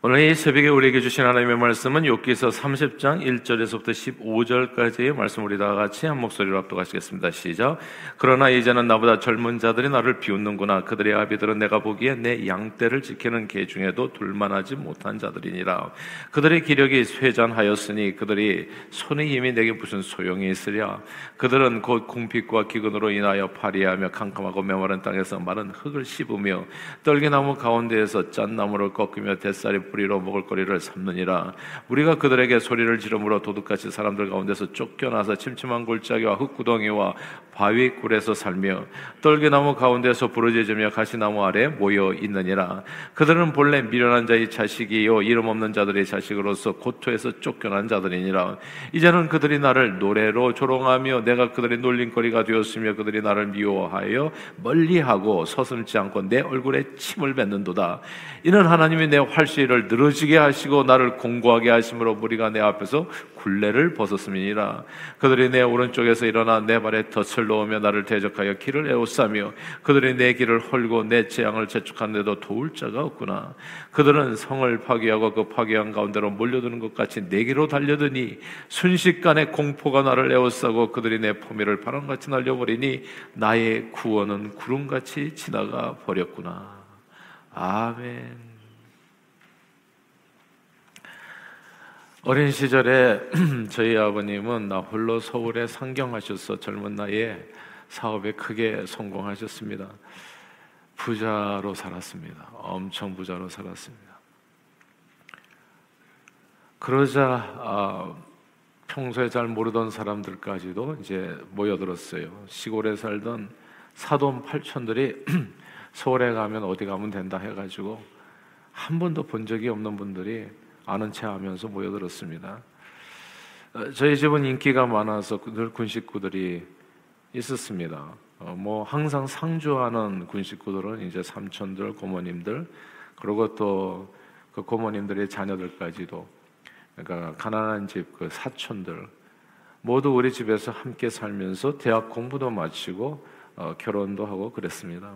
오늘 이 새벽에 우리에게 주신 하나님의 말씀은 욥기서 30장 1절에서부터 15절까지의 말씀 우리 다 같이 한 목소리로 합독하시겠습니다. 시작. 그러나 이제는 나보다 젊은 자들이 나를 비웃는구나. 그들의 아비들은 내가 보기에 내 양떼를 지키는 개 중에도 둘만하지 못한 자들이니라. 그들의 기력이 쇠잔하였으니 그들이 손의 힘이 내게 무슨 소용이 있으랴. 그들은 곧 궁핍과 기근으로 인하여 파리하며 캄캄하고 메마른 땅에서 마른 흙을 씹으며 떨기나무 가운데에서 짠나무를 꺾으며 뱃살이 뿌리로 먹을거리를 삼느니라. 우리가 그들에게 소리를 지르므로 도둑같이 사람들 가운데서 쫓겨나서 침침한 골짜기와 흙구덩이와 바위 굴에서 살며 떨기나무 가운데서 부르짖으며 가시나무 아래 모여 있느니라. 그들은 본래 미련한 자의 자식이요 이름 없는 자들의 자식으로서 고토에서 쫓겨난 자들이니라. 이제는 그들이 나를 노래로 조롱하며 내가 그들의 놀림거리가 되었으며 그들이 나를 미워하여 멀리하고 서슴지 않고 내 얼굴에 침을 뱉는도다. 이는 하나님이 내 활시를 늘어지게 하시고 나를 공고하게 하심으로 무리가 내 앞에서 굴레를 벗었음이니라. 그들이 내 오른쪽에서 일어나 내 발에 덫을 놓으며 나를 대적하여 길을 에워싸며 그들이 내 길을 헐고 내 재앙을 재촉하는데도 도울 자가 없구나. 그들은 성을 파괴하고 그 파괴한 가운데로 몰려드는 것 같이 내게로 달려드니 순식간에 공포가 나를 에워싸고 그들이 내 포미를 바람같이 날려버리니 나의 구원은 구름같이 지나가 버렸구나. 아멘 어린 시절에 저희 아버님은 나 홀로 서울에 상경하셔서 젊은 나이에 사업에 크게 성공하셨습니다. 부자로 살았습니다. 엄청 부자로 살았습니다. 그러자 아, 평소에 잘 모르던 사람들까지도 이제 모여들었어요. 시골에 살던 사돈 팔촌들이 서울에 가면 어디 가면 된다 해가지고 한 번도 본 적이 없는 분들이 아는 체 하면서 모여들었습니다. 어, 저희 집은 인기가 많아서 늘 군식구들이 있었습니다. 어, 뭐 항상 상주하는 군식구들은 이제 삼촌들, 고모님들, 그리고 또 그 고모님들의 자녀들까지도 그러니까 가난한 집 그 사촌들 모두 우리 집에서 함께 살면서 대학 공부도 마치고 어, 결혼도 하고 그랬습니다.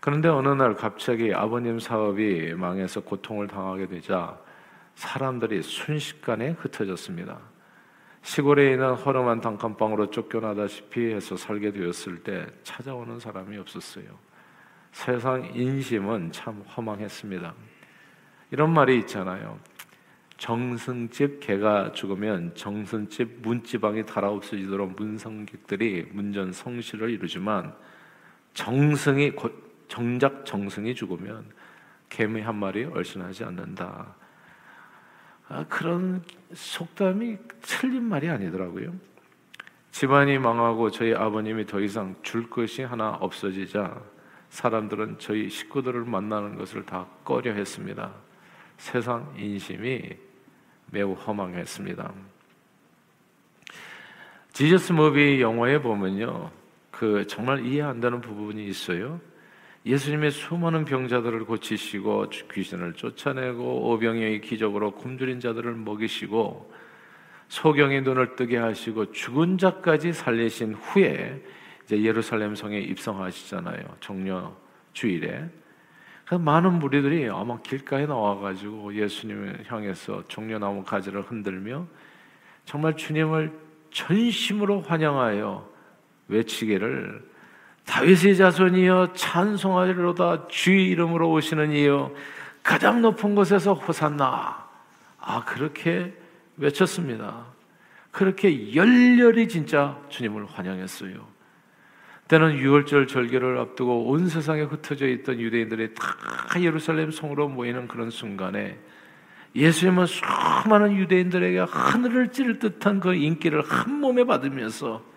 그런데 어느 날 갑자기 아버님 사업이 망해서 고통을 당하게 되자 사람들이 순식간에 흩어졌습니다. 시골에 있는 허름한 단칸방으로 쫓겨나다시피 해서 살게 되었을 때 찾아오는 사람이 없었어요. 세상 인심은 참 허망했습니다. 이런 말이 있잖아요. 정승집 개가 죽으면 정승집 문지방이 달아 없어지도록 문성객들이 문전 성시를 이루지만 정승이 정작 정승이 죽으면 개미 한 마리 얼씬하지 않는다. 아, 그런 속담이 틀린 말이 아니더라고요. 집안이 망하고 저희 아버님이 더 이상 줄 것이 하나 없어지자 사람들은 저희 식구들을 만나는 것을 다 꺼려 했습니다. 세상 인심이 매우 허망했습니다. 지저스 무비 영화에 보면요. 그 정말 이해 안 되는 부분이 있어요. 예수님의 수많은 병자들을 고치시고 귀신을 쫓아내고 오병이의 기적으로 굶주린 자들을 먹이시고 소경의 눈을 뜨게 하시고 죽은 자까지 살리신 후에 이제 예루살렘 성에 입성하시잖아요. 정녀 주일에. 많은 무리들이 아마 길가에 나와가지고 예수님을 향해서 종려나무 가지를 흔들며 정말 주님을 전심으로 환영하여 외치기를 다윗의 자손이여 찬송하리로다 주의 이름으로 오시는 이여 가장 높은 곳에서 호산나 아 그렇게 외쳤습니다. 그렇게 열렬히 진짜 주님을 환영했어요. 때는 6월절 절기를 앞두고 온 세상에 흩어져 있던 유대인들이 다 예루살렘 성으로 모이는 그런 순간에 예수님은 수많은 유대인들에게 하늘을 찌를 듯한 그 인기를 한 몸에 받으면서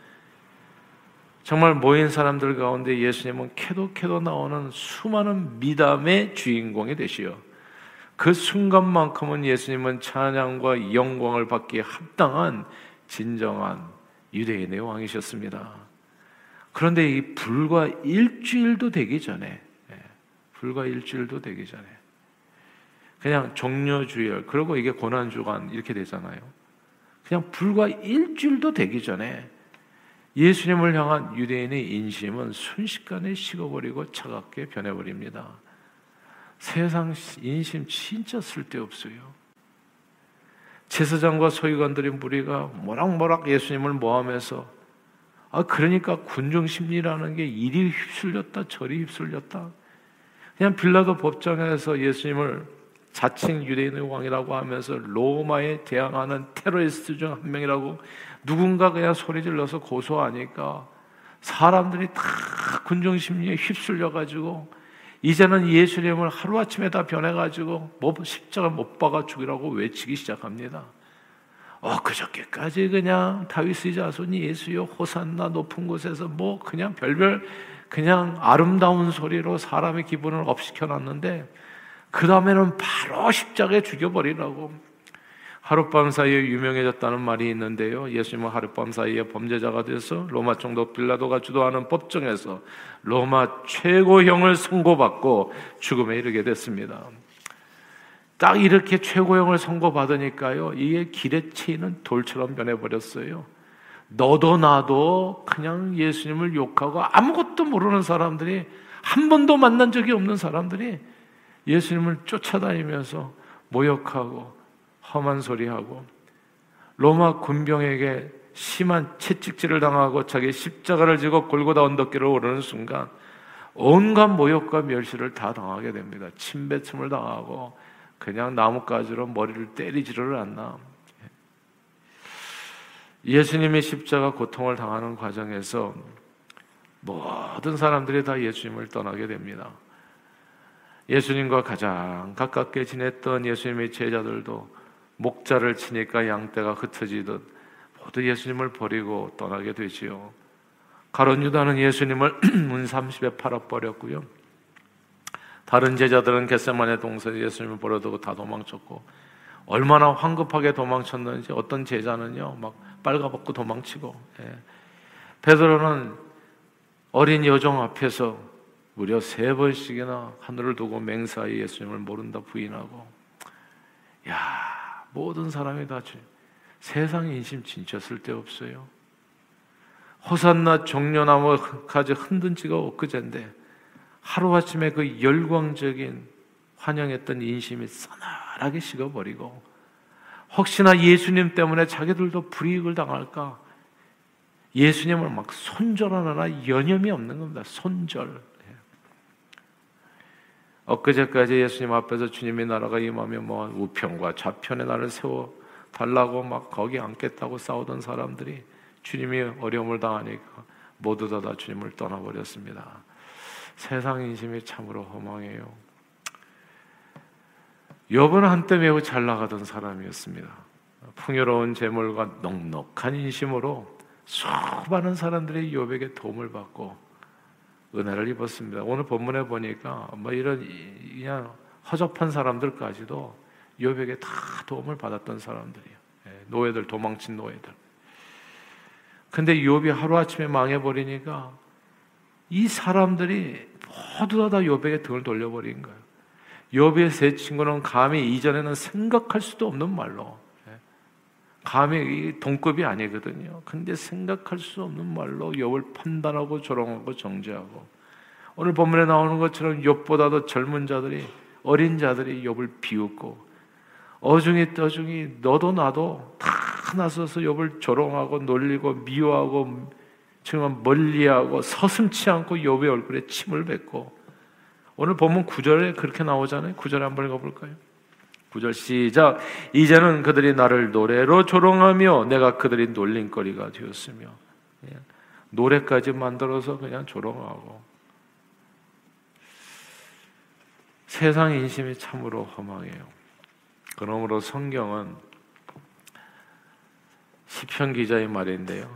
정말 모인 사람들 가운데 예수님은 캐도 캐도 나오는 수많은 미담의 주인공이 되시어 그 순간만큼은 예수님은 찬양과 영광을 받기에 합당한 진정한 유대인의 왕이셨습니다. 그런데 이 불과 일주일도 되기 전에, 예, 불과 일주일도 되기 전에, 그냥 종료주일, 그리고 이게 고난주간 이렇게 되잖아요. 그냥 불과 일주일도 되기 전에 예수님을 향한 유대인의 인심은 순식간에 식어버리고 차갑게 변해버립니다. 세상 인심 진짜 쓸데없어요. 제사장과 서기관들의 무리가 모락모락 예수님을 모함해서 아 그러니까 군중 심리라는 게 이리 휩쓸렸다 저리 휩쓸렸다. 그냥 빌라도 법정에서 예수님을 자칭 유대인의 왕이라고 하면서 로마에 대항하는 테러리스트 중 한 명이라고 누군가 그냥 소리 질러서 고소하니까 사람들이 다 군중 심리에 휩쓸려 가지고 이제는 예수님을 하루아침에 다 변해가지고 뭐 십자가 못 박아 죽이라고 외치기 시작합니다. 어, 그저께까지 그냥 다윗의 자손이 예수여 호산나 높은 곳에서 뭐 그냥 별별 그냥 아름다운 소리로 사람의 기분을 업시켜 놨는데 그 다음에는 바로 십자가에 죽여버리라고 하룻밤 사이에 유명해졌다는 말이 있는데요. 예수님은 하룻밤 사이에 범죄자가 돼서 로마 총독 빌라도가 주도하는 법정에서 로마 최고형을 선고받고 죽음에 이르게 됐습니다. 딱 이렇게 최고형을 선고받으니까요. 이게 길에 치이는 돌처럼 변해버렸어요. 너도 나도 그냥 예수님을 욕하고 아무것도 모르는 사람들이 한 번도 만난 적이 없는 사람들이 예수님을 쫓아다니면서 모욕하고 험한 소리하고 로마 군병에게 심한 채찍질을 당하고 자기 십자가를 지고 골고다 언덕길을 오르는 순간 온갖 모욕과 멸시를 다 당하게 됩니다. 침뱉음을 당하고 그냥 나뭇가지로 머리를 때리지를 않나. 예수님의 십자가 고통을 당하는 과정에서 모든 사람들이 다 예수님을 떠나게 됩니다. 예수님과 가장 가깝게 지냈던 예수님의 제자들도 목자를 치니까 양떼가 흩어지듯 모두 예수님을 버리고 떠나게 되지요. 가론 유다는 예수님을 문 30에 팔아버렸고요. 다른 제자들은 겟세만의 동산에 예수님을 버려두고 다 도망쳤고 얼마나 황급하게 도망쳤는지 어떤 제자는요 막 빨가벗고 도망치고 예. 베드로는 어린 여종 앞에서 무려 세 번씩이나 하늘을 두고 맹사히 예수님을 모른다 부인하고 야 모든 사람이 다 세상 인심 진짜 쓸데없어요. 호산나 종려나무 가지 흔든 지가 엊그제인데 하루아침에 그 열광적인 환영했던 인심이 싸늘하게 식어버리고 혹시나 예수님 때문에 자기들도 불이익을 당할까 예수님을 막 손절하느라 여념이 없는 겁니다. 손절. 예. 엊그제까지 예수님 앞에서 주님의 나라가 임하면 뭐 우편과 좌편에 나를 세워 달라고 막 거기 앉겠다고 싸우던 사람들이 주님이 어려움을 당하니까 모두 다, 다 주님을 떠나버렸습니다. 세상 인심이 참으로 허망해요. 욥은 한때 매우 잘 나가던 사람이었습니다. 풍요로운 재물과 넉넉한 인심으로 수많은 사람들이 욥에게 도움을 받고 은혜를 입었습니다. 오늘 본문에 보니까 뭐 이런 그냥 허접한 사람들까지도 욥에게 다 도움을 받았던 사람들이에요. 예, 노예들 도망친 노예들. 근데 욥이 하루 아침에 망해 버리니까 이 사람들이 모두 다 욥에게 등을 돌려버린 거예요. 욥의 세 친구는 감히 이전에는 생각할 수도 없는 말로 예, 감히 동급이 아니거든요. 근데 생각할 수 없는 말로 욥을 판단하고 조롱하고 정죄하고 오늘 본문에 나오는 것처럼 욥보다도 젊은 자들이 어린 자들이 욥을 비웃고 어중이 떠중이 너도 나도 다 나서서 욥을 조롱하고 놀리고 미워하고 정말 멀리하고 서슴치 않고 욥의 얼굴에 침을 뱉고 오늘 보면 구절에 그렇게 나오잖아요. 구절에 한번 읽어볼까요? 구절 시작. 이제는 그들이 나를 노래로 조롱하며 내가 그들이 놀림거리가 되었으며 예. 노래까지 만들어서 그냥 조롱하고 세상 인심이 참으로 험하게요. 그러므로 성경은 시편 기자의 말인데요.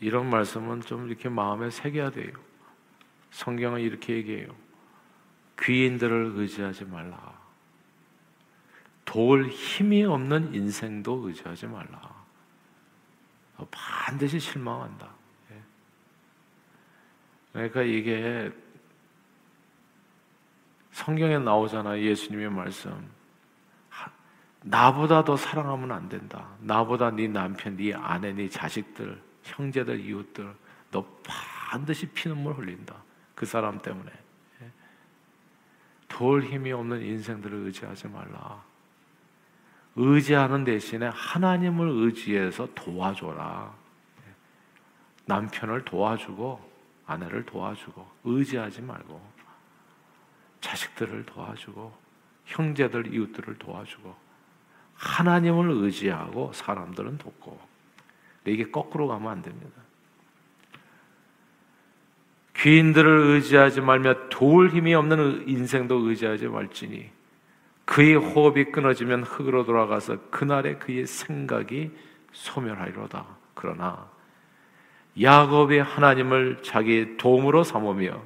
이런 말씀은 좀 이렇게 마음에 새겨야 돼요. 성경은 이렇게 얘기해요. 귀인들을 의지하지 말라. 도울 힘이 없는 인생도 의지하지 말라. 반드시 실망한다. 예. 그러니까 이게 성경에 나오잖아요. 예수님의 말씀. 나보다 더 사랑하면 안 된다. 나보다 네 남편, 네 아내, 네 자식들 형제들, 이웃들, 너 반드시 피눈물 흘린다. 그 사람 때문에. 예. 도울 힘이 없는 인생들을 의지하지 말라. 의지하는 대신에 하나님을 의지해서 도와줘라. 남편을 도와주고 아내를 도와주고 의지하지 말고 자식들을 도와주고 형제들 이웃들을 도와주고 하나님을 의지하고 사람들은 돕고 이게 거꾸로 가면 안 됩니다. 귀인들을 의지하지 말며 도울 힘이 없는 인생도 의지하지 말지니 그의 호흡이 끊어지면 흙으로 돌아가서 그날에 그의 생각이 소멸하리로다. 그러나 야곱이 하나님을 자기 도움으로 삼으며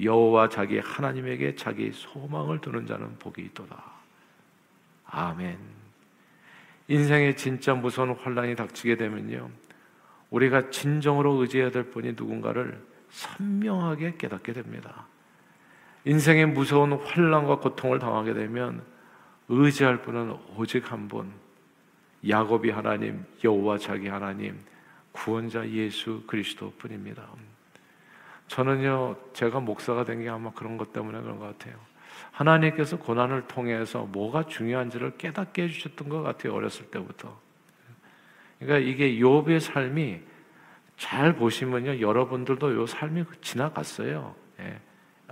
여호와 자기 하나님에게 자기 소망을 두는 자는 복이 있도다. 아멘. 인생에 진짜 무서운 환란이 닥치게 되면요. 우리가 진정으로 의지해야 될 분이 누군가를 선명하게 깨닫게 됩니다. 인생의 무서운 환란과 고통을 당하게 되면 의지할 분은 오직 한 분, 야곱이 하나님, 여호와 자기 하나님, 구원자 예수 그리스도뿐입니다. 저는요, 제가 목사가 된 게 아마 그런 것 때문에 그런 것 같아요. 하나님께서 고난을 통해서 뭐가 중요한지를 깨닫게 해주셨던 것 같아요. 어렸을 때부터. 그러니까 이게 욥의 삶이 잘 보시면요, 여러분들도 요 삶이 지나갔어요. 예.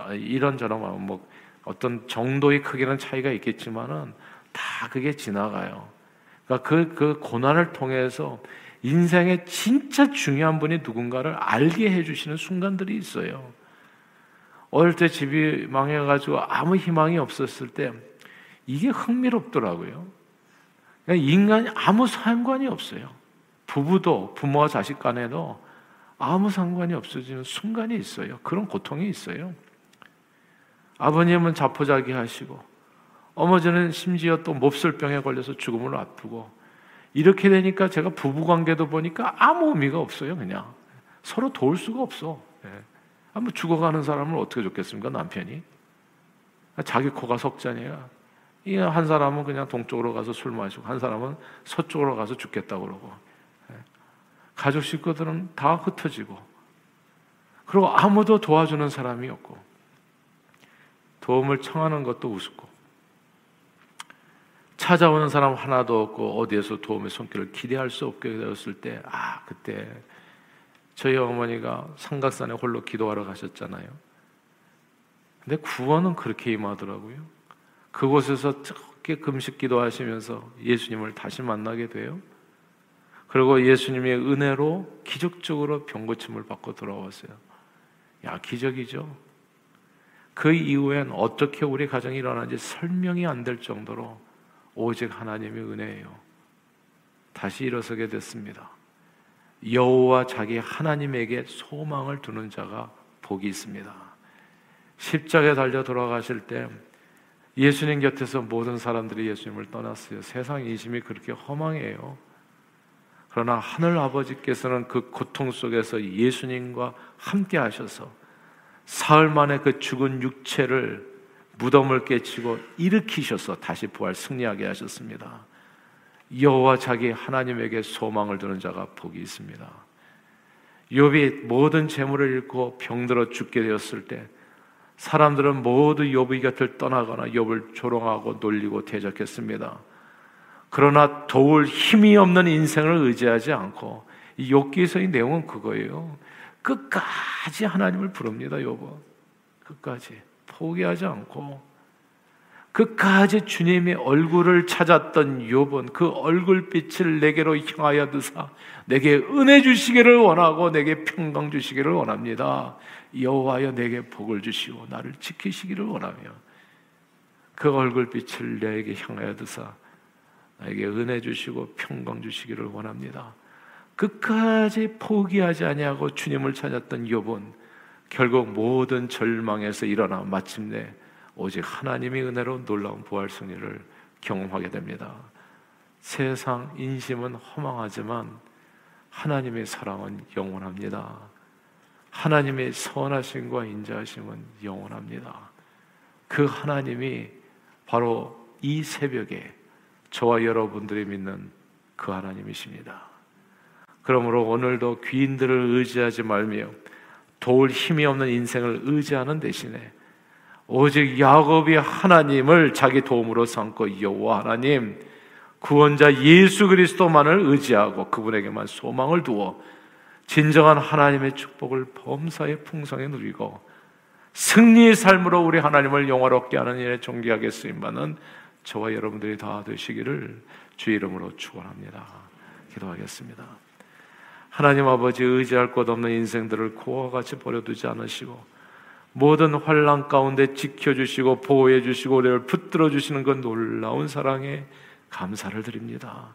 아, 이런저런 뭐 어떤 정도의 크기는 차이가 있겠지만은 다 그게 지나가요. 그러니까 그, 그 고난을 통해서 인생의 진짜 중요한 분이 누군가를 알게 해주시는 순간들이 있어요. 어릴 때 집이 망해가지고 아무 희망이 없었을 때 이게 흥미롭더라고요. 그러니까 인간이 아무 상관이 없어요. 부부도 부모와 자식 간에도 아무 상관이 없어지는 순간이 있어요. 그런 고통이 있어요. 아버님은 자포자기 하시고 어머니는 심지어 또 몹쓸병에 걸려서 죽음을 앞두고 이렇게 되니까 제가 부부 관계도 보니까 아무 의미가 없어요. 그냥 서로 도울 수가 없어. 예. 한번 죽어가는 사람을 어떻게 좋겠습니까? 남편이 자기 코가 석잔이야. 한 사람은 그냥 동쪽으로 가서 술 마시고 한 사람은 서쪽으로 가서 죽겠다 그러고 예. 가족 식구들은 다 흩어지고 그리고 아무도 도와주는 사람이 없고 도움을 청하는 것도 우습고 찾아오는 사람 하나도 없고 어디에서 도움의 손길을 기대할 수 없게 되었을 때, 아, 그때 저희 어머니가 삼각산에 홀로 기도하러 가셨잖아요. 근데 구원은 그렇게 임하더라고요. 그곳에서 특히 금식 기도하시면서 예수님을 다시 만나게 돼요. 그리고 예수님의 은혜로 기적적으로 병고침을 받고 돌아왔어요. 야, 기적이죠. 그 이후엔 어떻게 우리 가정이 일어나는지 설명이 안 될 정도로 오직 하나님의 은혜예요. 다시 일어서게 됐습니다. 여호와 자기 하나님에게 소망을 두는 자가 복이 있습니다. 십자가에 달려 돌아가실 때 예수님 곁에서 모든 사람들이 예수님을 떠났어요. 세상 인심이 그렇게 허망해요. 그러나 하늘 아버지께서는 그 고통 속에서 예수님과 함께 하셔서 사흘 만에 그 죽은 육체를 무덤을 깨치고 일으키셔서 다시 부활 승리하게 하셨습니다. 여호와 자기 하나님에게 소망을 두는 자가 복이 있습니다. 욥이 모든 재물을 잃고 병들어 죽게 되었을 때 사람들은 모두 욥의 곁을 떠나거나 욥을 조롱하고 놀리고 대적했습니다. 그러나 도울 힘이 없는 인생을 의지하지 않고 이 욥기서의 내용은 그거예요. 끝까지 하나님을 부릅니다. 욥은 끝까지. 포기하지 않고 끝까지 주님의 얼굴을 찾았던 욥은 그 얼굴빛을 내게로 향하여 드사 내게 은혜 주시기를 원하고 내게 평강 주시기를 원합니다. 여호와여 내게 복을 주시고 나를 지키시기를 원하며 그 얼굴빛을 내게 향하여 드사 나에게 은혜 주시고 평강 주시기를 원합니다. 끝까지 포기하지 아니하고 주님을 찾았던 욥은 결국 모든 절망에서 일어나 마침내 오직 하나님의 은혜로 놀라운 부활 승리를 경험하게 됩니다. 세상 인심은 허망하지만 하나님의 사랑은 영원합니다. 하나님의 선하심과 인자하심은 영원합니다. 그 하나님이 바로 이 새벽에 저와 여러분들이 믿는 그 하나님이십니다. 그러므로 오늘도 귀인들을 의지하지 말며 도울 힘이 없는 인생을 의지하는 대신에 오직 야곱이 하나님을 자기 도움으로 삼고 여호와 하나님 구원자 예수 그리스도만을 의지하고 그분에게만 소망을 두어 진정한 하나님의 축복을 범사에 풍성히 누리고 승리의 삶으로 우리 하나님을 영화롭게 하는 일에 존귀하게 쓰임받는 저와 여러분들이 다 되시기를 주 이름으로 축원합니다. 기도하겠습니다. 하나님 아버지 의지할 것 없는 인생들을 고와 같이 버려두지 않으시고 모든 환란 가운데 지켜주시고 보호해주시고 우리를 붙들어주시는 그 놀라운 사랑에 감사를 드립니다.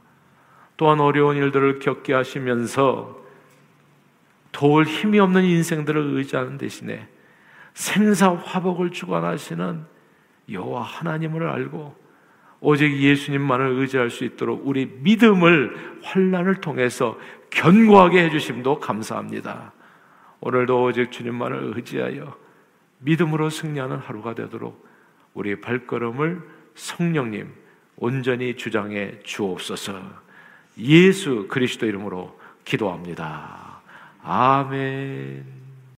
또한 어려운 일들을 겪게 하시면서 도울 힘이 없는 인생들을 의지하는 대신에 생사 화복을 주관하시는 여호와 하나님을 알고 오직 예수님만을 의지할 수 있도록 우리 믿음을 환란을 통해서 견고하게 해주심도 감사합니다. 오늘도 오직 주님만을 의지하여 믿음으로 승리하는 하루가 되도록 우리의 발걸음을 성령님 온전히 주장해 주옵소서. 예수 그리스도 이름으로 기도합니다. 아멘.